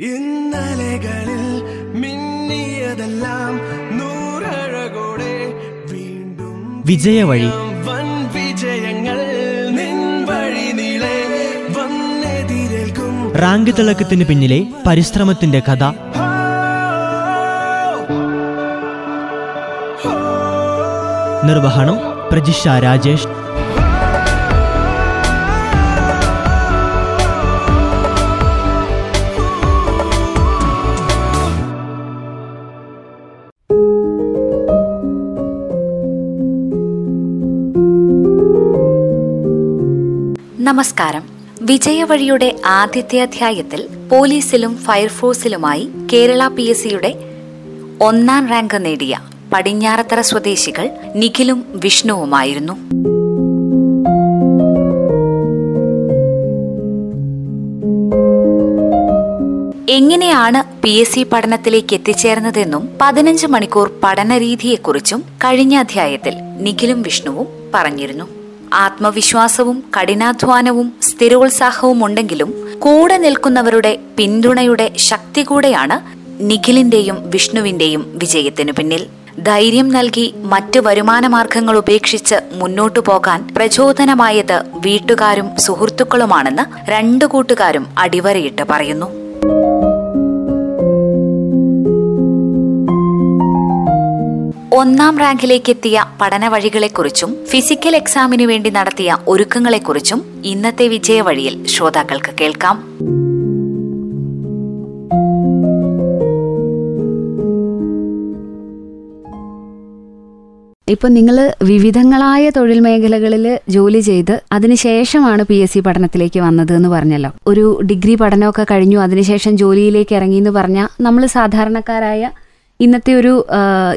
ഇന്നലകളിൽ മിന്നിയതെല്ലാം നൂറഴകോടെ വീണ്ടും വിജയവഴി. വൻ വിജയങ്ങൾ റാങ്ക് തിളക്കത്തിന് പിന്നിലെ പരിശ്രമത്തിന്റെ കഥ. നിർവഹണം പ്രജിഷ രാജേഷ്. നമസ്കാരം. വിജയവഴിയുടെ ആദ്യത്തെ അധ്യായത്തിൽ പോലീസിലും ഫയർഫോഴ്സിലുമായി കേരള പി എസ് സിയുടെ ഒന്നാം റാങ്ക് നേടിയ പടിഞ്ഞാറത്തറ സ്വദേശികൾ നിഖിലും വിഷ്ണുവുമായിരുന്നു. എങ്ങനെയാണ് പി എസ് സി പഠനത്തിലേക്ക് എത്തിച്ചേർന്നതെന്നും പതിനഞ്ച് മണിക്കൂർ പഠനരീതിയെക്കുറിച്ചും കഴിഞ്ഞ അധ്യായത്തിൽ നിഖിലും വിഷ്ണുവും പറഞ്ഞിരുന്നു. ആത്മവിശ്വാസവും കഠിനാധ്വാനവും സ്ഥിരോത്സാഹവും ഉണ്ടെങ്കിലും കൂടെ നിൽക്കുന്നവരുടെ പിന്തുണയുടെ ശക്തി കൂടെയാണ് നിഖിലിന്റെയും വിഷ്ണുവിന്റെയും വിജയത്തിനു പിന്നിൽ. ധൈര്യം നൽകി മറ്റു വരുമാനമാർഗങ്ങൾ ഉപേക്ഷിച്ച് മുന്നോട്ടു പോകാൻ പ്രചോദനമായത് വീട്ടുകാരും സുഹൃത്തുക്കളുമാണെന്ന് രണ്ടു കൂട്ടുകാരും അടിവരയിട്ട് പറയുന്നു. ഒന്നാം റാങ്കിലേക്ക് എത്തിയ പഠന വഴികളെക്കുറിച്ചും ഫിസിക്കൽ എക്സാമിനു വേണ്ടി നടത്തിയ ഒരുക്കങ്ങളെക്കുറിച്ചും ഇന്നത്തെ വിജയവഴിയിൽ ശ്രോതാക്കൾക്ക് കേൾക്കാം. ഇപ്പം നിങ്ങൾ വിവിധങ്ങളായ തൊഴിൽ മേഖലകളിൽ ജോലി ചെയ്ത് അതിനുശേഷമാണ് പി എസ് സി പഠനത്തിലേക്ക് വന്നത് എന്ന് പറഞ്ഞല്ലോ. ഒരു ഡിഗ്രി പഠനമൊക്കെ കഴിഞ്ഞു അതിനുശേഷം ജോലിയിലേക്ക് ഇറങ്ങി എന്ന് പറഞ്ഞാൽ നമ്മൾ സാധാരണക്കാരായ ഇന്നത്തെ ഒരു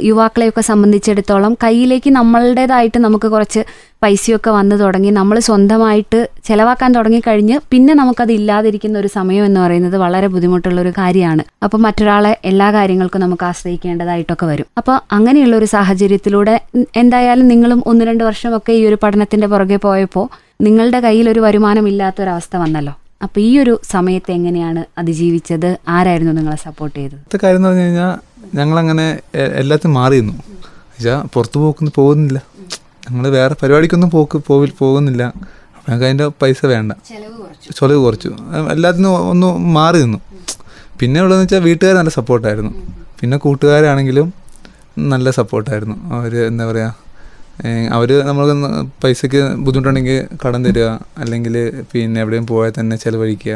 യുവാക്കളെയൊക്കെ സംബന്ധിച്ചിടത്തോളം കയ്യിലേക്ക് നമ്മളുടേതായിട്ട് നമുക്ക് കുറച്ച് പൈസയൊക്കെ വന്നു തുടങ്ങി നമ്മൾ സ്വന്തമായിട്ട് ചിലവാക്കാൻ തുടങ്ങിക്കഴിഞ്ഞ് പിന്നെ നമുക്കത് ഇല്ലാതിരിക്കുന്ന ഒരു സമയം എന്ന് പറയുന്നത് വളരെ ബുദ്ധിമുട്ടുള്ള ഒരു കാര്യമാണ്. അപ്പം മറ്റൊരാളെ എല്ലാ കാര്യങ്ങൾക്കും നമുക്ക് ആശ്രയിക്കേണ്ടതായിട്ടൊക്കെ വരും. അപ്പോൾ അങ്ങനെയുള്ള ഒരു സാഹചര്യത്തിലൂടെ എന്തായാലും നിങ്ങളും ഒന്ന് രണ്ട് വർഷമൊക്കെ ഈ ഒരു പഠനത്തിന്റെ പുറകെ പോയപ്പോൾ നിങ്ങളുടെ കയ്യിൽ ഒരു വരുമാനം ഇല്ലാത്തൊരവസ്ഥ വന്നല്ലോ. അപ്പോൾ ഈ ഒരു സമയത്ത് എങ്ങനെയാണ് അതിജീവിച്ചത്? ആരായിരുന്നു നിങ്ങളെ സപ്പോർട്ട് ചെയ്തത്? കാര്യം എന്ന് പറഞ്ഞു കഴിഞ്ഞാൽ ഞങ്ങളങ്ങനെ എല്ലാത്തിനും എല്ലാത്തിനും മാറിയിരുന്നു. വെച്ചാൽ പുറത്ത് പോക്കൊന്നും പോകുന്നില്ല. ഞങ്ങൾ വേറെ പരിപാടിക്കൊന്നും പോക്ക് പോവിൽ പോകുന്നില്ല. അപ്പം ഞങ്ങൾക്ക് അതിന്റെ പൈസ വേണ്ട. ചിലവ് കുറച്ചു. എല്ലാത്തിനും ഒന്ന് മാറി നിന്നു. പിന്നെ ഉള്ളതെന്ന് വെച്ചാൽ വീട്ടുകാർ നല്ല സപ്പോർട്ടായിരുന്നു. പിന്നെ കൂട്ടുകാരാണെങ്കിലും നല്ല സപ്പോർട്ടായിരുന്നു. അവർ എന്താ പറയുക അവർ നമ്മൾ പൈസയ്ക്ക് ബുദ്ധിമുട്ടുണ്ടെങ്കിൽ കടം തരിക. അല്ലെങ്കിൽ പിന്നെ എവിടെയും പോയാൽ തന്നെ ചിലവഴിക്കുക.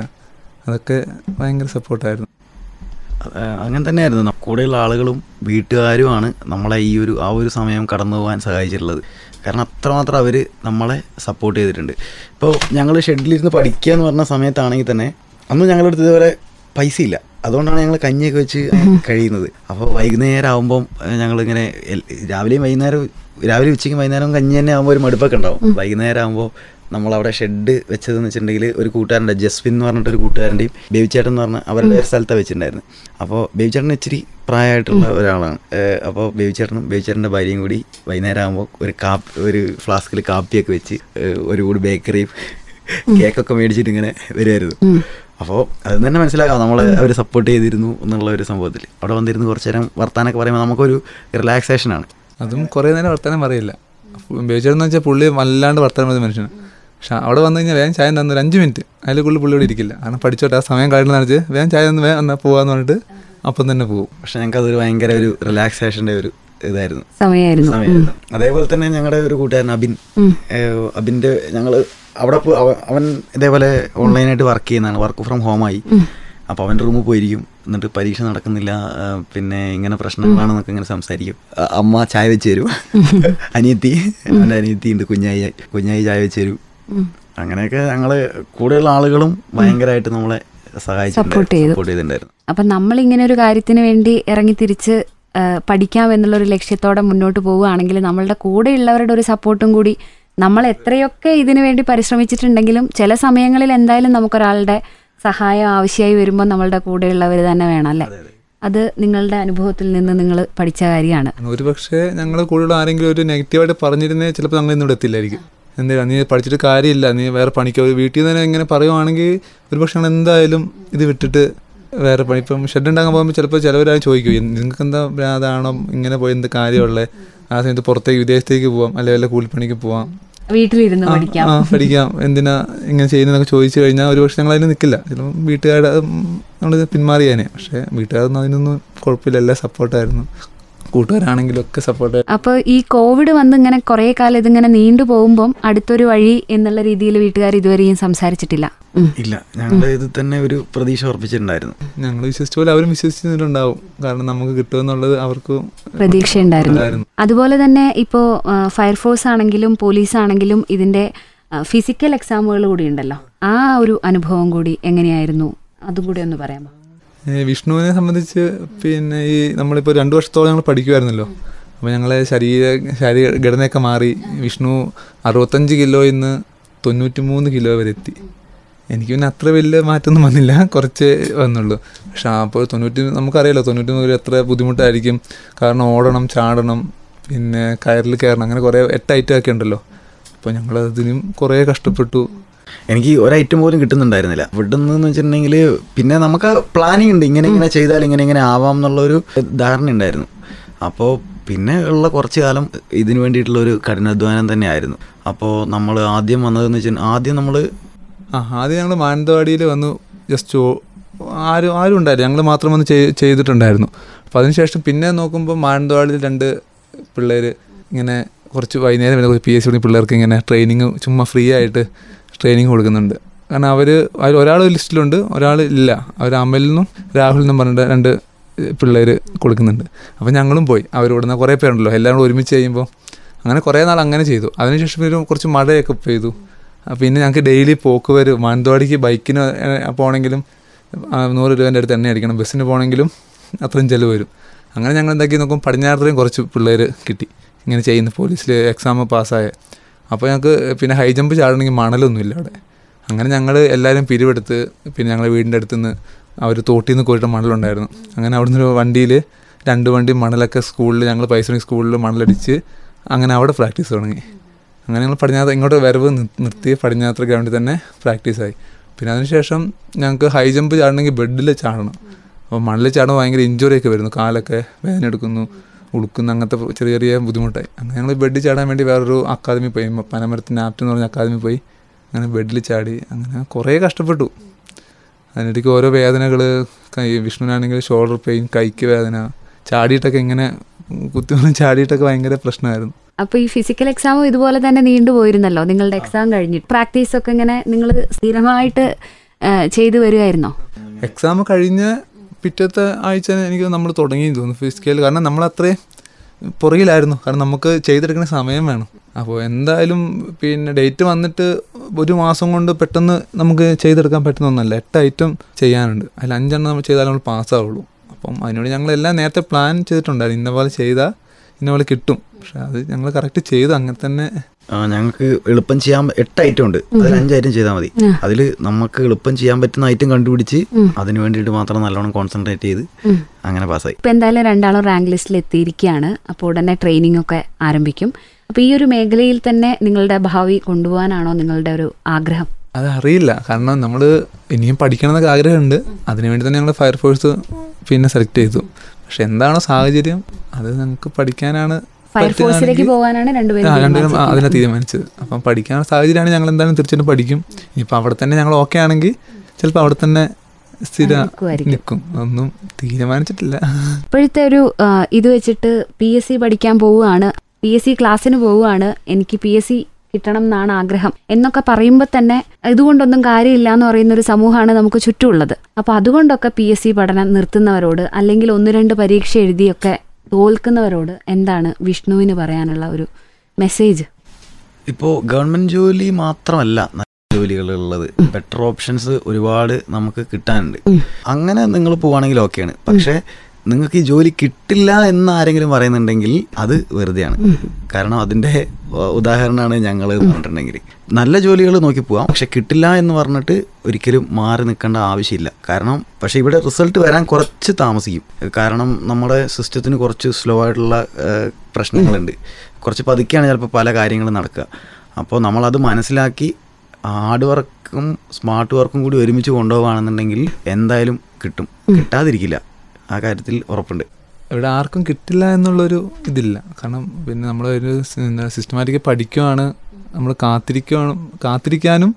അതൊക്കെ ഭയങ്കര സപ്പോർട്ടായിരുന്നു. അങ്ങനെ തന്നെയായിരുന്നു. കൂടെയുള്ള ആളുകളും വീട്ടുകാരുമാണ് നമ്മളെ ഈ ഒരു ആ ഒരു സമയം കടന്നു പോകാൻ സഹായിച്ചിട്ടുള്ളത്. കാരണം അത്രമാത്രം അവർ നമ്മളെ സപ്പോർട്ട് ചെയ്തിട്ടുണ്ട്. ഇപ്പോൾ ഞങ്ങൾ ഷെഡിലിരുന്ന് പഠിക്കുക എന്ന് പറഞ്ഞ സമയത്താണെങ്കിൽ തന്നെ അന്ന് ഞങ്ങളുടെ അടുത്ത് ഇതുപോലെ പൈസ ഇല്ല അതുകൊണ്ടാണ് ഞങ്ങൾ കഞ്ഞിയൊക്കെ വെച്ച് കഴിയുന്നത്. അപ്പോൾ വൈകുന്നേരം ആകുമ്പം ഞങ്ങളിങ്ങനെ രാവിലെയും വൈകുന്നേരം രാവിലെ ഉച്ചയ്ക്കും വൈകുന്നേരം കഞ്ഞി തന്നെ ആകുമ്പോൾ ഒരു മടുപ്പൊക്കെ ഉണ്ടാവും. വൈകുന്നേരം ആകുമ്പോൾ നമ്മളവിടെ ഷെഡ് വെച്ചതെന്ന് വെച്ചിട്ടുണ്ടെങ്കിൽ ഒരു കൂട്ടുകാരന്റെ ജസ്വിൻ എന്ന് പറഞ്ഞിട്ട് ഒരു കൂട്ടുകാരന്റെയും ബേബിച്ചേട്ടൻ എന്ന് പറഞ്ഞ അവരുടെ ഒരു സ്ഥലത്താണ് വെച്ചിട്ടുണ്ടായിരുന്നു. അപ്പോൾ ബേബിച്ചേട്ടൻ ഇച്ചിരി പ്രായമായിട്ടുള്ള ഒരാളാണ്. അപ്പോൾ ബേബിച്ചേട്ടനും ബേബിച്ചേട്ടന്റെ ഭാര്യയും കൂടി വൈകുന്നേരം ആകുമ്പോൾ ഒരു കാപ്പി ഒരു ഫ്ലാസ്കിൽ കാപ്പിയൊക്കെ വെച്ച് ഒരു കൂടി ബേക്കറിയും കേക്കൊക്കെ മേടിച്ചിട്ട് ഇങ്ങനെ വരുമായിരുന്നു അപ്പോൾ അത് തന്നെ മനസ്സിലാക്കാം. നമ്മൾ അവർ സപ്പോർട്ട് ചെയ്തിരുന്നു എന്നുള്ള ഒരു സംഭവത്തിൽ അവിടെ വന്നിരുന്ന് കുറച്ച് നേരം വർത്താനൊക്കെ പറയുമ്പോൾ നമുക്കൊരു റിലാക്സേഷനാണ് അതും കുറേ നേരം വർത്തമാനം പറയില്ല. ബേബിച്ചേട്ടൻ എന്ന് വെച്ചാൽ പുള്ളി വല്ലാണ്ട് വർത്താനം പറയുന്ന മനുഷ്യനാണ് പക്ഷെ അവിടെ വന്നു കഴിഞ്ഞാൽ വേഗം ചായ തന്നു ഒരു അഞ്ച് മിനിറ്റ്. അതിൽ കൂടുതൽ പുള്ളി ഇവിടെ ഇരിക്കില്ല. കാരണം പഠിച്ചോട്ടെ ആ സമയം കഴിഞ്ഞെന്ന് വെച്ച് വേഗം ചായ തന്നെ വേഗം എന്നാൽ പോകാന്ന് പറഞ്ഞിട്ട് അപ്പം തന്നെ പോകും. പക്ഷെ ഞങ്ങൾക്ക് അതൊരു ഭയങ്കര ഒരു റിലാക്സേഷന്റെ ഒരു ഇതായിരുന്നു. സമയമായിരുന്നു അതേപോലെ തന്നെ ഞങ്ങളുടെ ഒരു കൂട്ടുകാരൻ അബിൻ. അബിന്റെ ഞങ്ങൾ അവിടെ അവൻ ഇതേപോലെ ഓൺലൈനായിട്ട് വർക്ക് ചെയ്യുന്നതാണ്. വർക്ക് ഫ്രം ഹോം ആയി അപ്പം അവന്റെ റൂമിൽ പോയിരിക്കും. എന്നിട്ട് പരീക്ഷ നടക്കുന്നില്ല. പിന്നെ ഇങ്ങനെ പ്രശ്നങ്ങളാണെന്നൊക്കെ ഇങ്ങനെ സംസാരിക്കും. അമ്മ ചായ വെച്ച് തരും. അനിയത്തി എന്റെ അനിയത്തി ഉണ്ട് കുഞ്ഞായി കുഞ്ഞായി ചായ വെച്ച് തരും. അങ്ങനെയൊക്കെ ഞങ്ങൾ കൂടെയുള്ള ആളുകളും ഭയങ്കരമായിട്ട് നമ്മളെ അപ്പൊ നമ്മൾ ചെയ്തു. സപ്പോർട്ട് നമ്മൾ ഇങ്ങനെ ഒരു കാര്യത്തിന് വേണ്ടി ഇറങ്ങി തിരിച്ച് പഠിക്കാം എന്നുള്ള ഒരു ലക്ഷ്യത്തോടെ മുന്നോട്ട് പോവുകയാണെങ്കിൽ നമ്മളുടെ കൂടെയുള്ളവരുടെ ഒരു സപ്പോർട്ടും കൂടി നമ്മൾ എത്രയൊക്കെ ഇതിനു വേണ്ടി പരിശ്രമിച്ചിട്ടുണ്ടെങ്കിലും ചില സമയങ്ങളിൽ എന്തായാലും നമുക്കൊരാളുടെ സഹായം ആവശ്യമായി വരുമ്പോൾ നമ്മളുടെ കൂടെയുള്ളവർ തന്നെ വേണം അല്ലേ? അത് നിങ്ങളുടെ അനുഭവത്തിൽ നിന്ന് നിങ്ങൾ പഠിച്ച കാര്യമാണ്. ഒരു പക്ഷേ ഞങ്ങൾ കൂടുതൽ ആരെങ്കിലും ഒരു നെഗറ്റീവായിട്ട് പറഞ്ഞിരുന്നേ ചിലപ്പോൾ ഞങ്ങൾ ഇന്നിവിടെ എത്തില്ലായിരിക്കും. എന്താ നീ പഠിച്ചിട്ട് കാര്യമില്ല. നീ വേറെ പണിക്കോ വീട്ടിൽ നിന്ന് തന്നെ ഇങ്ങനെ പറയുവാണെങ്കിൽ ഒരു പക്ഷേ ഞങ്ങൾ എന്തായാലും ഇത് വിട്ടിട്ട് വേറെ പണി. ഇപ്പം ഷെഡ് ഉണ്ടാകാൻ പോകുമ്പോൾ ചിലപ്പോൾ ചിലവരായി ചോദിക്കും നിങ്ങൾക്ക് എന്താ അതാണോ ഇങ്ങനെ പോയി എന്ത് കാര്യമുള്ളത് ആ സമയത്ത് പുറത്തേക്ക് വിദേശത്തേക്ക് പോവാം അല്ലെങ്കിൽ വല്ല കൂലിപ്പണിക്ക് പോവാം. വീട്ടിലിരുന്ന് പഠിക്കാം. ആ പഠിക്കാം. എന്തിനാ ഇങ്ങനെ ചെയ്യുന്നതൊക്കെ ചോദിച്ചു കഴിഞ്ഞാൽ ഒരു പക്ഷെ ഞങ്ങൾ അതിന് നിൽക്കില്ല. ചിലപ്പോൾ വീട്ടുകാരുടെ നമ്മൾ പിന്മാറിയാനേ. പക്ഷേ വീട്ടുകാരൊന്നും അതിനൊന്നും കുഴപ്പമില്ല. എല്ലാം സപ്പോർട്ടായിരുന്നു കൂട്ടുകാരാണെങ്കിലും ഒക്കെ സപ്പോർട്ട് അപ്പോൾ ഈ കോവിഡ് വന്ന് ഇങ്ങനെ കുറേ കാലം ഇതിങ്ങനെ നീണ്ടു പോകുമ്പോൾ അടുത്തൊരു വഴി എന്നുള്ള രീതിയിൽ വീട്ടുകാർ ഇതുവരെയും സംസാരിച്ചിട്ടില്ല. ഇല്ല ഞങ്ങളുടെ ഇത് തന്നെ ഒരു പ്രതീക്ഷ ഉറപ്പിച്ചിട്ടുണ്ടായിരുന്നു. ഞങ്ങൾ വിശ്വസിച്ച പോലെ അവരും വിശ്വസിച്ചിട്ടുണ്ടാവും. കാരണം നമുക്ക് കിട്ടുമെന്നുള്ളത് അവർക്ക് പ്രതീക്ഷയുണ്ടായിരുന്നു. അതുപോലെ തന്നെ ഇപ്പോ ഫയർഫോഴ്സ് ആണെങ്കിലും പോലീസ് ആണെങ്കിലും ഇതിന്റെ ഫിസിക്കൽ എക്സാമുകൾ കൂടി ഉണ്ടല്ലോ. ആ ഒരു അനുഭവം കൂടി എങ്ങനെയായിരുന്നു? അതും കൂടി ഒന്ന് പറയാമോ? വിഷ്ണുവിനെ സംബന്ധിച്ച് പിന്നെ ഈ നമ്മളിപ്പോൾ രണ്ട് വർഷത്തോളം ഞങ്ങൾ പഠിക്കുമായിരുന്നല്ലോ അപ്പോൾ ഞങ്ങളെ ശരീര ശരീര ഘടനയൊക്കെ മാറി വിഷ്ണു അറുപത്തഞ്ച് കിലോയിൽ നിന്ന് തൊണ്ണൂറ്റി മൂന്ന് കിലോ വരെ എത്തി. എനിക്ക് പിന്നെ അത്ര വലിയ മാറ്റമൊന്നും വന്നില്ല കുറച്ച് വന്നുള്ളൂ. പക്ഷെ അപ്പോൾ തൊണ്ണൂറ്റി നമുക്കറിയാലോ തൊണ്ണൂറ്റി മൂന്ന് കിലോ എത്ര ബുദ്ധിമുട്ടായിരിക്കും. കാരണം ഓടണം ചാടണം പിന്നെ കയറിൽ കയറണം അങ്ങനെ കുറേ എട്ട് ഐറ്റം ഒക്കെ ഉണ്ടല്ലോ. അപ്പോൾ ഞങ്ങൾ അതിനും കുറേ കഷ്ടപ്പെട്ടു. എനിക്ക് ഒരു ഐറ്റം പോലും കിട്ടുന്നുണ്ടായിരുന്നില്ല. ഇവിടെ നിന്ന് വെച്ചിട്ടുണ്ടെങ്കിൽ പിന്നെ നമുക്ക് പ്ലാനിങ് ഉണ്ട്. ഇങ്ങനെ ഇങ്ങനെ ചെയ്താൽ ഇങ്ങനെ ഇങ്ങനെ ആവാം എന്നുള്ളൊരു ധാരണ ഉണ്ടായിരുന്നു. അപ്പോൾ പിന്നെ ഉള്ള കുറച്ച് കാലം ഇതിനു വേണ്ടിയിട്ടുള്ള ഒരു കഠിനാധ്വാനം തന്നെയായിരുന്നു. അപ്പോൾ നമ്മൾ ആദ്യം വന്നതെന്ന് വെച്ചാൽ ആദ്യം നമ്മൾ ആ ആദ്യം ഞങ്ങൾ മാനന്തവാടിയിൽ വന്നു. ജസ്റ്റ് ആരും ആരും ഉണ്ടായില്ല. ഞങ്ങൾ മാത്രം വന്ന് ചെയ്- ചെയ്തിട്ടുണ്ടായിരുന്നു. അപ്പോൾ അതിനുശേഷം പിന്നെ നോക്കുമ്പോൾ മാനന്തവാടിയിൽ രണ്ട് പിള്ളേർ ഇങ്ങനെ കുറച്ച് വൈകുന്നേരം വരെ പി എസ് സി പിള്ളേർക്ക് ഇങ്ങനെ ട്രെയിനിങ് ചുമ്മാ ഫ്രീ ആയിട്ട് ട്രെയിനിങ് കൊടുക്കുന്നുണ്ട്. കാരണം അവർ അതിൽ ഒരാൾ ലിസ്റ്റിലുണ്ട് ഒരാൾ ഇല്ല. അവർ രാഹുൽ എന്നും പറഞ്ഞിട്ട് രണ്ട് പിള്ളേർ കൊടുക്കുന്നുണ്ട്. അപ്പോൾ ഞങ്ങളും പോയി. അവരോടുന്ന കുറേ പേരുണ്ടല്ലോ. എല്ലാവരും ഒരുമിച്ച് ചെയ്യുമ്പോൾ അങ്ങനെ കുറേ നാൾ അങ്ങനെ ചെയ്തു. അതിനുശേഷം ഒരു കുറച്ച് മഴയൊക്കെ പെയ്തു. പിന്നെ ഞങ്ങൾക്ക് ഡെയിലി പോക്ക് വരും മാനന്തവാടിക്ക് ബൈക്കിന് പോകണമെങ്കിലും നൂറ് രൂപേന്റെ അടുത്ത് എണ്ണ അടിക്കണം. ബസ്സിന് പോകണമെങ്കിലും അത്രയും ചിലവ് വരും. അങ്ങനെ ഞങ്ങൾ എന്താക്കി നോക്കും പടിഞ്ഞാറേയും കുറച്ച് പിള്ളേർ കിട്ടി. ഇങ്ങനെ ചെയ്യുന്ന. പോലീസിൽ എക്സാം പാസ്സായ അപ്പോൾ ഞങ്ങൾക്ക് പിന്നെ ഹൈ ജമ്പ് ചാടണമെങ്കിൽ മണലൊന്നുമില്ല അവിടെ. അങ്ങനെ ഞങ്ങൾ എല്ലാവരും പിരിവെടുത്ത് പിന്നെ ഞങ്ങളുടെ വീടിന്റെ അടുത്ത് നിന്ന് അവർ തോട്ടിൽ നിന്ന് കോരിട്ട മണലുണ്ടായിരുന്നു. അങ്ങനെ അവിടുന്ന് ഒരു വണ്ടിയിൽ രണ്ട് വണ്ടി മണലൊക്കെ സ്കൂളിൽ ഞങ്ങൾ പൈസ സ്കൂളിൽ മണലടിച്ച് അങ്ങനെ അവിടെ പ്രാക്ടീസ് തുടങ്ങി. അങ്ങനെ ഞങ്ങൾ പടിഞ്ഞാത്ത ഇങ്ങോട്ട് വരവ് നിർത്തി പടിഞ്ഞാത്ര ഗ്രൗണ്ടിൽ തന്നെ പ്രാക്ടീസായി പിന്നെ അതിനുശേഷം ഞങ്ങൾക്ക് ഹൈ ജമ്പ് ചാടണമെങ്കിൽ ബെഡിൽ ചാടണം. അപ്പോൾ മണലിൽ ചാടുമ്പോൾ ഭയങ്കര ഇഞ്ചുറി ഒക്കെ വരുന്നു കാലൊക്കെ വേദന എടുക്കുന്നു. ഉളുക്കുന്ന അങ്ങനത്തെ ചെറിയ ചെറിയ ബുദ്ധിമുട്ടായി. അങ്ങനെ ഞങ്ങൾ ബെഡിൽ ചാടാൻ വേണ്ടി വേറൊരു അക്കാദമി പോയി. പനമരത്തിന്റെ പനമരത്തിന് ആപ്റ്റ് എന്ന് പറഞ്ഞ അക്കാദമി പോയി. അങ്ങനെ ബെഡിൽ ചാടി. അങ്ങനെ കുറേ കഷ്ടപ്പെട്ടു. അതിനിടയ്ക്ക് ഓരോ വേദനകൾ കൈ വിഷ്ണുവിനാണെങ്കിൽ ഷോൾഡർ പെയിൻ കൈക്ക് വേദന ചാടിയിട്ടൊക്കെ ഇങ്ങനെ കുത്തി ചാടിയിട്ടൊക്കെ ഭയങ്കര പ്രശ്നമായിരുന്നു. അപ്പോൾ ഈ ഫിസിക്കൽ എക്സാമും ഇതുപോലെ തന്നെ നീണ്ടുപോയിരുന്നല്ലോ നിങ്ങളുടെ എക്സാം കഴിഞ്ഞിട്ട്. പ്രാക്ടീസ് ഒക്കെ ഇങ്ങനെ നിങ്ങൾ സ്ഥിരമായിട്ട് ചെയ്തു വരുമായിരുന്നോ എക്സാം കഴിഞ്ഞ പിറ്റത്തെ ആഴ്ച എനിക്ക് നമ്മൾ തുടങ്ങി തോന്നുന്നു ഫിസിക്കൽ. കാരണം നമ്മൾ അത്രയും പുറകിലായിരുന്നു. കാരണം നമുക്ക് ചെയ്തെടുക്കുന്ന സമയം വേണം. അപ്പോൾ എന്തായാലും പിന്നെ ഡേറ്റ് വന്നിട്ട് ഒരു മാസം കൊണ്ട് പെട്ടെന്ന് നമുക്ക് ചെയ്തെടുക്കാൻ പറ്റുന്ന ഒന്നല്ല. എട്ട് ഐറ്റം ചെയ്യാനുണ്ട്. അതിൽ അഞ്ചെണ്ണം നമ്മൾ ചെയ്താൽ നമ്മൾ പാസ്സാവുള്ളൂ അപ്പം അതിനോട് ഞങ്ങളെല്ലാം നേരത്തെ പ്ലാൻ ചെയ്തിട്ടുണ്ടായിരുന്നു. ഇന്ന പോലെ ചെയ്താൽ ഇന്ന പോലെ കിട്ടും. പക്ഷെ അത് ഞങ്ങൾ കറക്റ്റ് ചെയ്തു. അങ്ങനെ തന്നെ ഞങ്ങൾക്ക് എളുപ്പം ചെയ്യാൻ എട്ട് ഐറ്റം ഉണ്ട്. അതിൽ അഞ്ച് ഐറ്റം ചെയ്താൽ മതി. അതിൽ നമുക്ക് എളുപ്പം ചെയ്യാൻ പറ്റുന്ന ഐറ്റം കണ്ടുപിടിച്ച് അതിന് വേണ്ടിയിട്ട് മാത്രം നല്ലോണം കോൺസെൻട്രേറ്റ് ചെയ്ത് അങ്ങനെ പാസ്സായി ഇപ്പം എന്തായാലും രണ്ടാളും റാങ്ക് ലിസ്റ്റിൽ എത്തിയിരിക്കുകയാണ്. അപ്പോൾ ഉടനെ ട്രെയിനിങ് ഒക്കെ ആരംഭിക്കും. അപ്പോൾ ഈ ഒരു മേഖലയിൽ തന്നെ നിങ്ങളുടെ ഭാവി കൊണ്ടുപോകാനാണോ നിങ്ങളുടെ ഒരു ആഗ്രഹം? അത് അറിയില്ല കാരണം നമ്മൾ ഇനിയും പഠിക്കണം എന്നൊക്കെ ആഗ്രഹമുണ്ട് അതിനുവേണ്ടി തന്നെ ഞങ്ങൾ ഫയർഫോഴ്സ് പിന്നെ സെലക്ട് ചെയ്തു. പക്ഷെ എന്താണോ സാഹചര്യം അത് ഞങ്ങൾക്ക് പഠിക്കാനാണ് ഫയർഫോഴ്സിലേക്ക് പോകാനാണ് രണ്ടുപേരും രണ്ടുപേരും അതിനെ തീരുമാനിച്ചത്. അപ്പം പഠിക്കാൻ സാഹചര്യമാണ് ഞങ്ങൾ എന്തായാലും തീർച്ചയായിട്ടും പഠിക്കും. ഇനിയിപ്പോൾ അവിടെ തന്നെ ഞങ്ങൾ ഓക്കെ ആണെങ്കിൽ ചിലപ്പോൾ അവിടെ തന്നെ സ്ഥിര നിൽക്കും. ഒന്നും തീരുമാനിച്ചിട്ടില്ല. ഇപ്പോഴത്തെ ഒരു ഇത് വെച്ചിട്ട് പി എസ് സി പഠിക്കാൻ പോവുകയാണ്. പി എസ് സി ക്ലാസ്സിന് പോവുകയാണ്. എനിക്ക് പി എസ് സി കിട്ടണം എന്നാണ് ആഗ്രഹം. എന്നൊക്കെ പറയുമ്പോൾ തന്നെ ഇതുകൊണ്ടൊന്നും കാര്യമില്ല എന്ന് പറയുന്ന ഒരു സമൂഹമാണ് നമുക്ക് ചുറ്റുമുള്ളത്. അപ്പോൾ അതുകൊണ്ടൊക്കെ പി എസ് സി പഠനം നിർത്തുന്നവരോട് അല്ലെങ്കിൽ ഒന്ന് രണ്ട് പരീക്ഷ എഴുതിയൊക്കെ തോൽക്കുന്നവരോട് എന്താണ് വിഷ്ണുവിന് പറയാനുള്ള ഒരു മെസ്സേജ് ഇപ്പോൾ ഗവൺമെന്റ് ജോലി മാത്രമല്ല നല്ല ജോലികളുള്ളത്. ബെറ്റർ ഓപ്ഷൻസ് ഒരുപാട് നമുക്ക് കിട്ടാനുണ്ട്. അങ്ങനെ നിങ്ങൾ പോവാണെങ്കിൽ ഓക്കെയാണ് പക്ഷേ നിങ്ങൾക്ക് ഈ ജോലി കിട്ടില്ല എന്ന് ആരെങ്കിലും പറയുന്നുണ്ടെങ്കിൽ അത് വെറുതെയാണ്. കാരണം അതിന്റെ ഉദാഹരണമാണ് ഞങ്ങൾ പറഞ്ഞിട്ടുണ്ടെങ്കിൽ. നല്ല ജോലികൾ നോക്കി പോവാം. പക്ഷെ കിട്ടില്ല എന്ന് പറഞ്ഞിട്ട് ഒരിക്കലും മാറി നിൽക്കേണ്ട ആവശ്യമില്ല. കാരണം പക്ഷേ ഇവിടെ റിസൾട്ട് വരാൻ കുറച്ച് താമസിക്കും. കാരണം നമ്മുടെ സിസ്റ്റത്തിന് കുറച്ച് സ്ലോ ആയിട്ടുള്ള പ്രശ്നങ്ങളുണ്ട്. കുറച്ച് പതുക്കെയാണ് ചിലപ്പോൾ പല കാര്യങ്ങളും നടക്കുക. അപ്പോൾ നമ്മളത് മനസ്സിലാക്കി ഹാർഡ് വർക്കും സ്മാർട്ട് വർക്കും കൂടി ഒരുമിച്ച് കൊണ്ടുപോകുകയാണെന്നുണ്ടെങ്കിൽ എന്തായാലും കിട്ടും. കിട്ടാതിരിക്കില്ല. ആ കാര്യത്തിൽ ഉറപ്പുണ്ട്. ഇവിടെ ആർക്കും കിട്ടില്ല എന്നുള്ളൊരു ഇതില്ല. കാരണം പിന്നെ നമ്മൾ ഒരു സിസ്റ്റമാറ്റിക് പഠിക്കുവാണ് നമ്മൾ കാത്തിരിക്കുവാണ് കാത്തിരിക്കാനും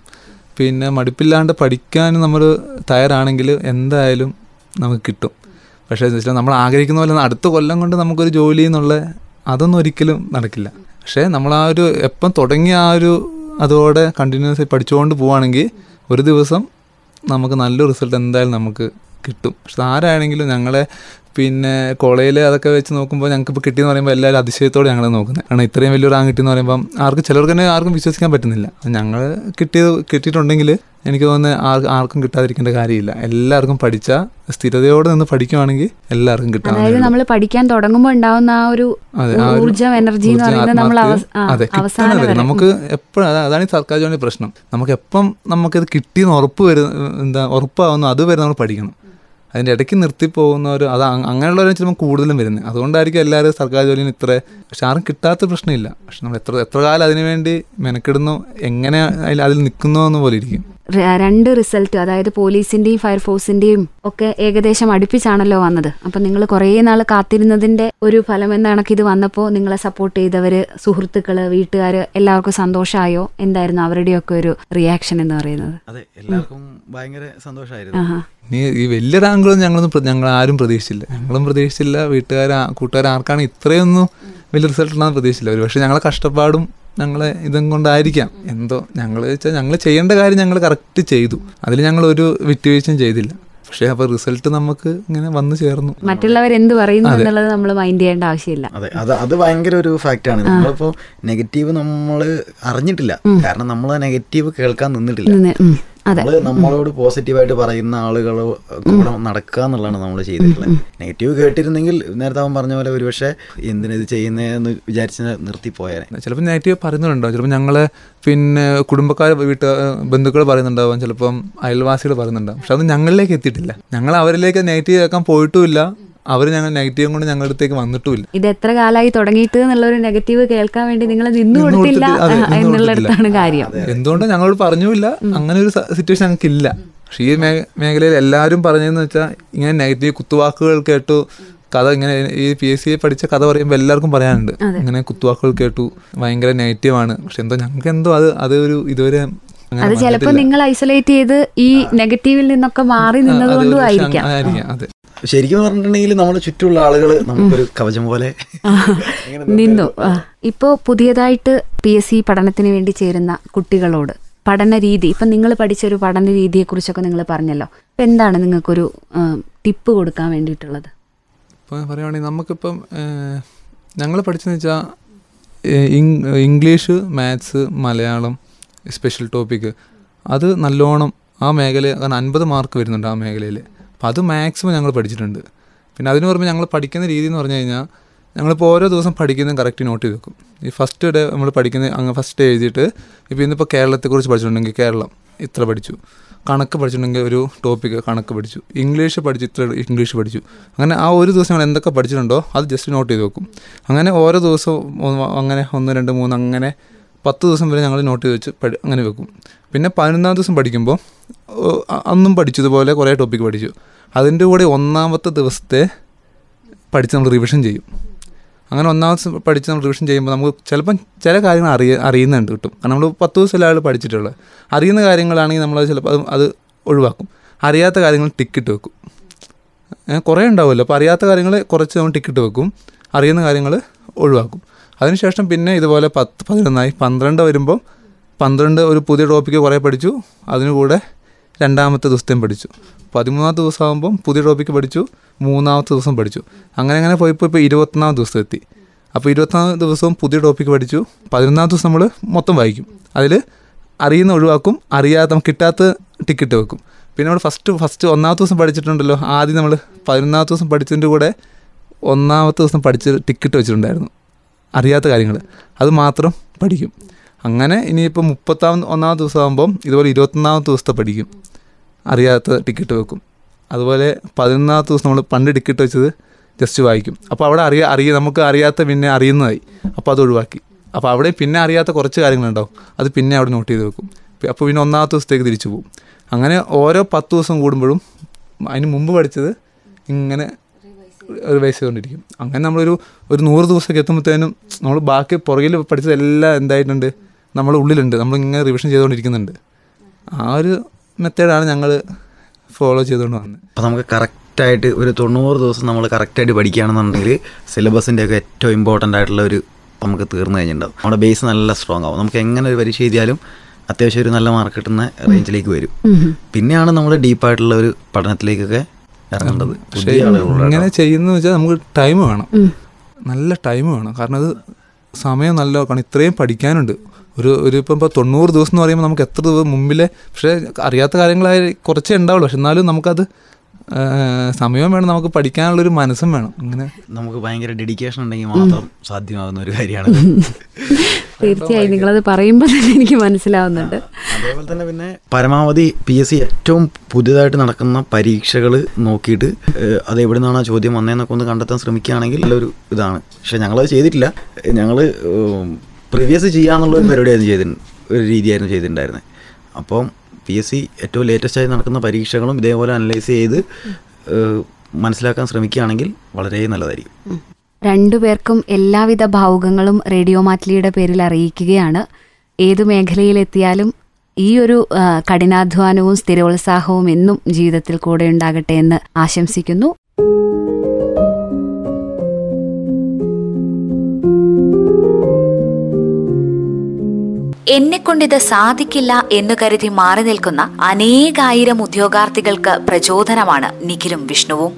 പിന്നെ മടുപ്പില്ലാണ്ട് പഠിക്കാനും നമ്മൾ തയ്യാറാണെങ്കിൽ എന്തായാലും നമുക്ക് കിട്ടും. പക്ഷേ വെച്ചാൽ നമ്മൾ ആഗ്രഹിക്കുന്ന പോലെ അടുത്ത കൊല്ലം കൊണ്ട് നമുക്കൊരു ജോലി എന്നുള്ള അതൊന്നും ഒരിക്കലും നടക്കില്ല. പക്ഷേ നമ്മൾ ആ ഒരു എപ്പം തുടങ്ങിയ ആ ഒരു അതോടെ കണ്ടിന്യൂസ് ആയി പഠിച്ചുകൊണ്ട് പോവുകയാണെങ്കിൽ ഒരു ദിവസം നമുക്ക് നല്ല റിസൾട്ട് എന്തായാലും നമുക്ക് കിട്ടും. പക്ഷെ ആരാണെങ്കിലും ഞങ്ങളെ പിന്നെ കോളേജിൽ അതൊക്കെ വെച്ച് നോക്കുമ്പോൾ ഞങ്ങൾക്ക് ഇപ്പോൾ കിട്ടിയെന്ന് പറയുമ്പോൾ എല്ലാവരും അതിശയത്തോടെ ഞങ്ങളെ നോക്കുന്നത്. കാരണം ഇത്രയും വലിയൊരു റാങ്ക് കിട്ടിയെന്ന് പറയുമ്പോൾ ആർക്കും ചിലർക്ക് തന്നെ ആർക്കും വിശ്വസിക്കാൻ പറ്റുന്നില്ല. ഞങ്ങൾ കിട്ടിയത് കിട്ടിയിട്ടുണ്ടെങ്കിൽ എനിക്ക് തോന്നുന്നത് ആർ ആർക്കും കിട്ടാതിരിക്കേണ്ട കാര്യമില്ല. എല്ലാവർക്കും പഠിച്ച സ്ഥിരതയോടെ നിന്ന് പഠിക്കുവാണെങ്കിൽ എല്ലാവർക്കും കിട്ടാം അതായത് നമ്മൾ പഠിക്കാൻ തുടങ്ങുമ്പോൾ ഉണ്ടാവുന്ന ആ ഒരു ഊർജം എനർജി എന്ന് പറയുന്നത് നമ്മൾ അതെ, അവസാനം കിട്ടുന്നത് നമുക്ക് എപ്പോഴും അതാണ് ഈ സർക്കാർ ജോലി പ്രശ്നം. നമുക്ക് എപ്പം നമുക്കിത് കിട്ടിയെന്ന് ഉറപ്പ് വരുന്ന എന്താ ഉറപ്പാവുന്നു അതുവരെ നമ്മൾ പഠിക്കണം. അതിന്റെ ഇടയ്ക്ക് നിർത്തി പോകുന്നവർ അത് അങ്ങനെയുള്ളവരെ ചിലപ്പോൾ കൂടുതലും വരുന്നത്. അതുകൊണ്ടായിരിക്കും എല്ലാവരും സർക്കാർ ജോലിന് ഇത്ര പക്ഷെ ആരും കിട്ടാത്ത പ്രശ്നമില്ല. പക്ഷെ നമ്മൾ എത്ര എത്ര കാലം അതിനുവേണ്ടി മെനക്കെടുന്നു എങ്ങനെ അതിൽ അതിൽ നിൽക്കുന്നു എന്ന് പോലെ ഇരിക്കും. രണ്ട് റിസൾട്ട് അതായത് പോലീസിന്റെയും ഫയർഫോഴ്സിന്റെയും ഒക്കെ ഏകദേശം അടുപ്പിച്ചാണല്ലോ വന്നത്. അപ്പൊ നിങ്ങൾ കുറേ നാൾ കാത്തിരുന്നതിന്റെ ഒരു ഫലം എന്ന കണക്ക് ഇത് വന്നപ്പോൾ നിങ്ങളെ സപ്പോർട്ട് ചെയ്തവര് സുഹൃത്തുക്കൾ വീട്ടുകാര് എല്ലാവർക്കും സന്തോഷമായോ എന്തായിരുന്നു അവരുടെയൊക്കെ ഒരു റിയാക്ഷൻ എന്ന് പറയുന്നത്? അതെ എല്ലാവർക്കും ഭയങ്കര സന്തോഷമായിരുന്നു നീ ഈ വലിയ റാങ്കുകളും ഞങ്ങളൊന്നും ഞങ്ങൾ ആരും പ്രതീക്ഷിച്ചില്ല. ഞങ്ങളും പ്രതീക്ഷിച്ചില്ല വീട്ടുകാർ കൂട്ടുകാർ ആർക്കാണ് ഇത്രയൊന്നും വലിയ റിസൾട്ട് ഉണ്ടാകുന്ന പ്രതീക്ഷിച്ചില്ല. ഒരു പക്ഷേ ഞങ്ങളെ കഷ്ടപ്പാടും ഞങ്ങളെ ഇതും കൊണ്ടായിരിക്കാം. എന്തോ ഞങ്ങൾ വെച്ചാൽ ഞങ്ങൾ ചെയ്യേണ്ട കാര്യം ഞങ്ങൾ കറക്റ്റ് ചെയ്തു. അതിൽ ഞങ്ങൾ ഒരു വിട്ടുവീഴ്ചയും ചെയ്തില്ല. പക്ഷേ അപ്പൊ റിസൾട്ട് നമുക്ക് ഇങ്ങനെ വന്നു ചേർന്നു. മറ്റുള്ളവർ എന്ത് പറയുന്നു എന്നുള്ളത് നമ്മൾ മൈൻഡ് ചെയ്യേണ്ട ആവശ്യമില്ല. അതെ അത് അത് ഭയങ്കര ഒരു ഫാക്റ്റാണ് നമ്മളിപ്പോ നെഗറ്റീവ് നമ്മൾ അറിഞ്ഞിട്ടില്ല. കാരണം നമ്മൾ നെഗറ്റീവ് കേൾക്കാൻ നിന്നിട്ടില്ല. നമ്മൾ നമ്മളോട് പോസിറ്റീവായിട്ട് പറയുന്ന ആളുകൾ കൂടെ നടക്കുക എന്നുള്ളതാണ് നമ്മൾ ചെയ്തിട്ടുള്ളത്. നെഗറ്റീവ് കേട്ടിരുന്നെങ്കിൽ നേരത്തെ അവൻ പറഞ്ഞ പോലെ ഒരുപക്ഷെ എന്തിനത് ചെയ്യുന്നതെന്ന് വിചാരിച്ച് നിർത്തിപ്പോയാൽ ചിലപ്പോൾ നെഗറ്റീവ് പറയുന്നുണ്ടാവും ചിലപ്പോൾ ഞങ്ങളെ പിന്നെ കുടുംബക്കാർ വീട്ട് ബന്ധുക്കൾ പറയുന്നുണ്ടാവും. ചിലപ്പം അയൽവാസികൾ പറയുന്നുണ്ടാവും. പക്ഷെ അത് ഞങ്ങളിലേക്ക് എത്തിയിട്ടില്ല. ഞങ്ങൾ അവരിലേക്ക് നെഗറ്റീവ് കേൾക്കാൻ പോയിട്ടുമില്ല. അവർ ഞങ്ങൾ നെഗറ്റീവും കൊണ്ട് ഞങ്ങളുടെ അടുത്തേക്ക് വന്നിട്ടുമില്ല. ഇത് എത്ര കാലമായി തുടങ്ങിയിട്ട് എന്നുള്ള ഒരു നെഗറ്റീവ് കേൾക്കാൻ വേണ്ടി നിങ്ങൾ നിന്നു കൊടുത്തില്ല എന്നുള്ളിടത്താണ് കാര്യം. എന്തുകൊണ്ട് ഞങ്ങളോട് പറഞ്ഞില്ല അങ്ങനെ ഒരു സിറ്റുവേഷൻ ഞങ്ങൾക്ക് ഇല്ല പക്ഷേ ഈ മേഖലയിൽ എല്ലാവരും പറഞ്ഞതെന്ന് വെച്ചാൽ ഇങ്ങനെ നെഗറ്റീവ് കുത്തുവാക്കുകൾ കേട്ടു കഥ ഇങ്ങനെ ഈ പി എസ് സി പഠിച്ച കഥ പറയുമ്പോൾ എല്ലാവർക്കും പറയാനുണ്ട്. ഇങ്ങനെ കുത്തുവാക്കുകൾ കേട്ടു ഭയങ്കര നെഗറ്റീവാണ് പക്ഷെ എന്തോ ഞങ്ങൾക്ക് എന്തോ അത് അതൊരു ഒരു ഇതുവരെ അത് ചിലപ്പോൾ നിങ്ങൾ ഐസൊലേറ്റ് ചെയ്ത് ഈ നെഗറ്റീവിൽ നിന്നൊക്കെ മാറി നിന്നതുകൊണ്ടും ആയിരിക്കാം. അങ്ങനെ ആയിരിക്കാം. അതെ. ശരിക്കും പറഞ്ഞിട്ടുണ്ടെങ്കിൽ നമ്മുടെ ചുറ്റുമുള്ള ആളുകൾ നമുക്കൊരു കവചം പോലെ നിന്നു. ഇപ്പോ പുതിയതായിട്ട് പി എസ് സി പഠനത്തിന് വേണ്ടി ചേരുന്ന കുട്ടികളോട് പഠന രീതി ഇപ്പം നിങ്ങൾ പഠിച്ച ഒരു പഠന രീതിയെ കുറിച്ചൊക്കെ നിങ്ങൾ പറഞ്ഞല്ലോ. ഇപ്പൊ എന്താണ് നിങ്ങൾക്കൊരു ടിപ്പ് കൊടുക്കാൻ വേണ്ടിയിട്ടുള്ളത്? ഇപ്പോൾ പറയുവാണെങ്കിൽ നമുക്കിപ്പം ഞങ്ങൾ പഠിച്ചെന്ന് വെച്ചാൽ English maths Malayalam special topic അത് നല്ലോണം ആ മേഖല കാരണം അൻപത് മാർക്ക് വരുന്നുണ്ട് ആ മേഖലയിൽ അപ്പോൾ അത് മാക്സിമം ഞങ്ങൾ പഠിച്ചിട്ടുണ്ട്. പിന്നെ അതിന് പുറമെ ഞങ്ങൾ പഠിക്കുന്ന രീതി എന്ന് പറഞ്ഞു കഴിഞ്ഞാൽ ഞങ്ങളിപ്പോൾ ഓരോ ദിവസം പഠിക്കുന്നത് കറക്റ്റ് നോട്ട് ചെയ്ത് വെക്കും. ഈ ഫസ്റ്റ് ഡേ നമ്മൾ പഠിക്കുന്ന അങ്ങ് ഫസ്റ്റ് എഴുതിയിട്ട് ഇപ്പോൾ ഇന്നിപ്പോൾ കേരളത്തെക്കുറിച്ച് പഠിച്ചിട്ടുണ്ടെങ്കിൽ കേരളം ഇത്ര പഠിച്ചു. കണക്ക് പഠിച്ചിട്ടുണ്ടെങ്കിൽ ഒരു ടോപ്പിക്ക് കണക്ക് പഠിച്ചു. ഇംഗ്ലീഷ് പഠിച്ചു ഇത്ര ഇംഗ്ലീഷ് പഠിച്ചു. അങ്ങനെ ആ ഒരു ദിവസം ഞങ്ങൾ എന്തൊക്കെ പഠിച്ചിട്ടുണ്ടോ അത് ജസ്റ്റ് നോട്ട് ചെയ്ത് വെക്കും. അങ്ങനെ ഓരോ ദിവസവും അങ്ങനെ ഒന്ന് രണ്ട് മൂന്ന് അങ്ങനെ പത്ത് ദിവസം വരെ ഞങ്ങൾ നോട്ട് വെച്ച് പഠി അങ്ങനെ വെക്കും. പിന്നെ പതിനൊന്നാം ദിവസം പഠിക്കുമ്പോൾ അന്നും പഠിച്ചതുപോലെ കുറേ ടോപ്പിക്ക് പഠിച്ചു. അതിന്റെ കൂടെ ഒന്നാമത്തെ ദിവസത്തെ പഠിച്ച് നമ്മൾ റിവിഷൻ ചെയ്യും. അങ്ങനെ ഒന്നാമത്തെ പഠിച്ച് നമ്മൾ റിവിഷൻ ചെയ്യുമ്പോൾ നമുക്ക് ചിലപ്പം ചില കാര്യങ്ങൾ അറിയ അറിയുന്നുണ്ട് കിട്ടും. കാരണം നമ്മൾ പത്ത് ദിവസം ആൾ പഠിച്ചിട്ടുള്ളത് അറിയുന്ന കാര്യങ്ങളാണെങ്കിൽ നമ്മൾ ചിലപ്പോൾ അത് അത് ഒഴിവാക്കും. അറിയാത്ത കാര്യങ്ങൾ ടിക്കറ്റ് വെക്കും. കുറേ ഉണ്ടാവുമല്ലോ. അപ്പോൾ അറിയാത്ത കാര്യങ്ങൾ കുറച്ച് നമ്മൾ ടിക്കറ്റ് വെക്കും. അറിയുന്ന കാര്യങ്ങൾ ഒഴിവാക്കും. അതിനുശേഷം പിന്നെ ഇതുപോലെ പത്ത് പതിനൊന്നായി. പന്ത്രണ്ട് വരുമ്പോൾ പന്ത്രണ്ട് ഒരു പുതിയ ടോപ്പിക്ക് കുറേ പഠിച്ചു. അതിനുകൂടെ രണ്ടാമത്തെ ദിവസത്തെയും പഠിച്ചു. പതിമൂന്നാമത്തെ ദിവസം ആകുമ്പം പുതിയ ടോപ്പിക്ക് പഠിച്ചു. മൂന്നാമത്തെ ദിവസം പഠിച്ചു. അങ്ങനെ അങ്ങനെ പോയപ്പോൾ ഇപ്പോൾ ഇരുപത്തൊന്നാം ദിവസം എത്തി അപ്പോൾ ഇരുപത്തൊന്നാം ദിവസവും പുതിയ ടോപ്പിക്ക് പഠിച്ചു. പതിനൊന്നാം ദിവസം നമ്മൾ മൊത്തം വായിക്കും. അതിൽ അറിയുന്ന ഒഴിവാക്കും. അറിയാത്ത നമുക്ക് കിട്ടാത്ത ടിക്കറ്റ് വെക്കും. പിന്നെ നമ്മൾ ഫസ്റ്റ് ഫസ്റ്റ് ഒന്നാമത്തെ ദിവസം പഠിച്ചിട്ടുണ്ടല്ലോ. ആദ്യം നമ്മൾ പതിനൊന്നാമത്തെ ദിവസം പഠിച്ചതിന്റെ കൂടെ ഒന്നാമത്തെ ദിവസം പഠിച്ച് ടിക്കറ്റ് വെച്ചിട്ടുണ്ടായിരുന്നു. അറിയാത്ത കാര്യങ്ങൾ. അത് മാത്രം പഠിക്കും. അങ്ങനെ ഇനിയിപ്പോൾ മുപ്പത്താം ഒന്നാമത്തെ ദിവസമാകുമ്പം ഇതുപോലെ ഇരുപത്തൊന്നാമത്തെ ദിവസത്തെ പഠിക്കും. അറിയാത്ത ടിക്കറ്റ് വെക്കും. അതുപോലെ പതിനൊന്നാമത്തെ ദിവസം നമ്മൾ പണ്ട് ടിക്കറ്റ് വെച്ചത് ജസ്റ്റ് വായിക്കും. അപ്പോൾ അവിടെ അറിയ അറിയ നമുക്ക് അറിയാത്ത പിന്നെ അറിയുന്നതായി. അപ്പോൾ അത് ഒഴിവാക്കി. അപ്പോൾ അവിടെ പിന്നെ അറിയാത്ത കുറച്ച് കാര്യങ്ങളുണ്ടാവും. അത് പിന്നെ അവിടെ നോട്ട് ചെയ്ത് വെക്കും. അപ്പോൾ പിന്നെ ഒന്നാമത്തെ ദിവസത്തേക്ക് തിരിച്ചു പോകും. അങ്ങനെ ഓരോ പത്ത് ദിവസം കൂടുമ്പോഴും അതിന് മുമ്പ് പഠിച്ചത് ഇങ്ങനെ റിവൈസ് ചെയ്തുകൊണ്ടിരിക്കും. അങ്ങനെ നമ്മളൊരു ഒരു നൂറ് ദിവസമൊക്കെ എത്തുമ്പോഴത്തേനും നമ്മൾ ബാക്കി പുറകിൽ പഠിച്ചതെല്ലാം എന്തായിട്ടുണ്ട്? നമ്മുടെ ഉള്ളിലുണ്ട്. നമ്മളിങ്ങനെ റിവിഷൻ ചെയ്തുകൊണ്ടിരിക്കുന്നുണ്ട്. ആ ഒരു മെത്തേഡാണ് ഞങ്ങൾ ഫോളോ ചെയ്തുകൊണ്ട് വന്നത്. അപ്പോൾ നമുക്ക് കറക്റ്റായിട്ട് ഒരു തൊണ്ണൂറ് ദിവസം നമ്മൾ കറക്റ്റായിട്ട് പഠിക്കുകയാണെന്നുണ്ടെങ്കിൽ സിലബസിന്റെ ഒക്കെ ഏറ്റവും ഇമ്പോർട്ടന്റ് ആയിട്ടുള്ള ഒരു നമുക്ക് തീർന്നു കഴിഞ്ഞിട്ടുണ്ടാവും. നമ്മുടെ ബേസ് നല്ല സ്ട്രോങ് ആവും. നമുക്ക് എങ്ങനെ ഒരു പരീക്ഷ എഴുതിയാലും അത്യാവശ്യം ഒരു നല്ല മാർക്ക് കിട്ടുന്ന റേഞ്ചിലേക്ക് വരും. പിന്നെയാണ് നമ്മൾ ഡീപ്പായിട്ടുള്ള ഒരു പഠനത്തിലേക്കൊക്കെ ഇറങ്ങേണ്ടത്. ഇങ്ങനെ ചെയ്യുന്നത് വെച്ചാൽ നമുക്ക് ടൈം വേണം. നല്ല ടൈം വേണം. കാരണം അത് സമയം നല്ല കാരണം ഇത്രയും പഠിക്കാനുണ്ട്. ഒരു ഒരു ഇപ്പം ഇപ്പോൾ തൊണ്ണൂറ് ദിവസം എന്ന് പറയുമ്പോൾ നമുക്ക് എത്ര ദിവസം മുമ്പിലെ പക്ഷേ അറിയാത്ത കാര്യങ്ങളായി കുറച്ചേ ഉണ്ടാവുള്ളൂ. പക്ഷെ എന്നാലും നമുക്കത് ആ, സമയം വേണം നമുക്ക് പഠിക്കാനുള്ള ഒരു മനസ്സും വേണം. ഇങ്ങനെ. നമുക്ക് ഭയങ്കര ഡെഡിക്കേഷൻ ഉണ്ടെങ്കിൽ മാത്രം സാധ്യമാകുന്ന ഒരു കാര്യമാണ്. തീർച്ചയായും നിങ്ങളത് പറയുമ്പോൾ തന്നെ എനിക്ക് മനസ്സിലാവുന്നുണ്ട്. അതേപോലെ തന്നെ പിന്നെ പരമാവധി പി എസ് സി ഏറ്റവും പുതിയതായിട്ട് നടക്കുന്ന പരീക്ഷകൾ നോക്കിയിട്ട് അത് എവിടെ നിന്നാണ് ആ ചോദ്യം വന്നതെന്നൊക്കെ ഒന്ന് കണ്ടെത്താൻ ശ്രമിക്കുകയാണെങ്കിൽ നല്ലൊരു ഇതാണ്. പക്ഷെ ഞങ്ങളത് ചെയ്തിട്ടില്ല. ഞങ്ങൾ പ്രീവിയസ് ചെയ്യാന്നുള്ള ഒരു പരിപാടിയായിരുന്നു ചെയ്തിട്ടുണ്ട് ഒരു രീതിയായിരുന്നു ചെയ്തിട്ടുണ്ടായിരുന്നത്. അപ്പം പി എസ് സി ഏറ്റവും ലേറ്റസ്റ്റായി നടക്കുന്ന പരീക്ഷകളും ഇതേപോലെ അനലൈസ് ചെയ്ത് മനസ്സിലാക്കാൻ ശ്രമിക്കുകയാണെങ്കിൽ വളരെ നല്ലതായിരിക്കും. രണ്ടുപേർക്കും എല്ലാവിധ ഭാവുകങ്ങളും റേഡിയോ മാറ്റ്ലിയുടെ പേരിൽ അറിയിക്കുകയാണ്. ഏതു മേഖലയിലെത്തിയാലും ഈ ഒരു കഠിനാധ്വാനവും സ്ഥിരോത്സാഹവും എന്നും ജീവിതത്തിൽ കൂടെ ഉണ്ടാകട്ടെ എന്ന് ആശംസിക്കുന്നു. എന്നെക്കൊണ്ടിത് സാധിക്കില്ല എന്നു കരുതി മാറി നിൽക്കുന്ന അനേകായിരം ഉദ്യോഗാർത്ഥികൾക്ക് പ്രചോദനമാണ് നിഖിലും വിഷ്ണുവും.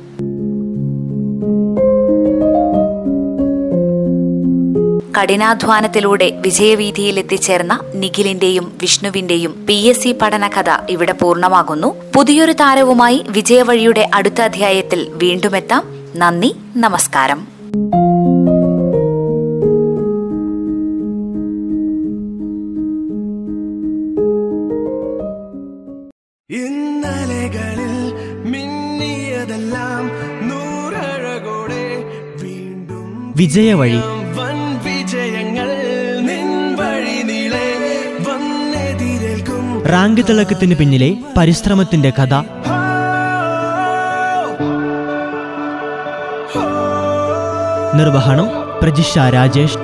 കഠിനാധ്വാനത്തിലൂടെ വിജയവീതിയിൽ എത്തിച്ചേർന്ന നിഖിലിന്റെയും വിഷ്ണുവിന്റെയും പി എസ് സി പഠനകഥ ഇവിടെ പൂർണമാകുന്നു. പുതിയൊരു താരവുമായി വിജയവഴിയുടെ അടുത്ത അധ്യായത്തിൽ വീണ്ടുമെത്താം. നന്ദി നമസ്കാരം. മിന്നിയതെല്ലാം നൂറഴകോടെ വീണ്ടും വിജയവഴി വൻ വിജയങ്ങൾ നിൻ വഴി നീളെ വന്നെതിരേൽക്കും. റാങ്ക് തിളക്കത്തിന് പിന്നിലെ പരിശ്രമത്തിന്റെ കഥ. നിർവഹണം പ്രജിഷ രാജേഷ്.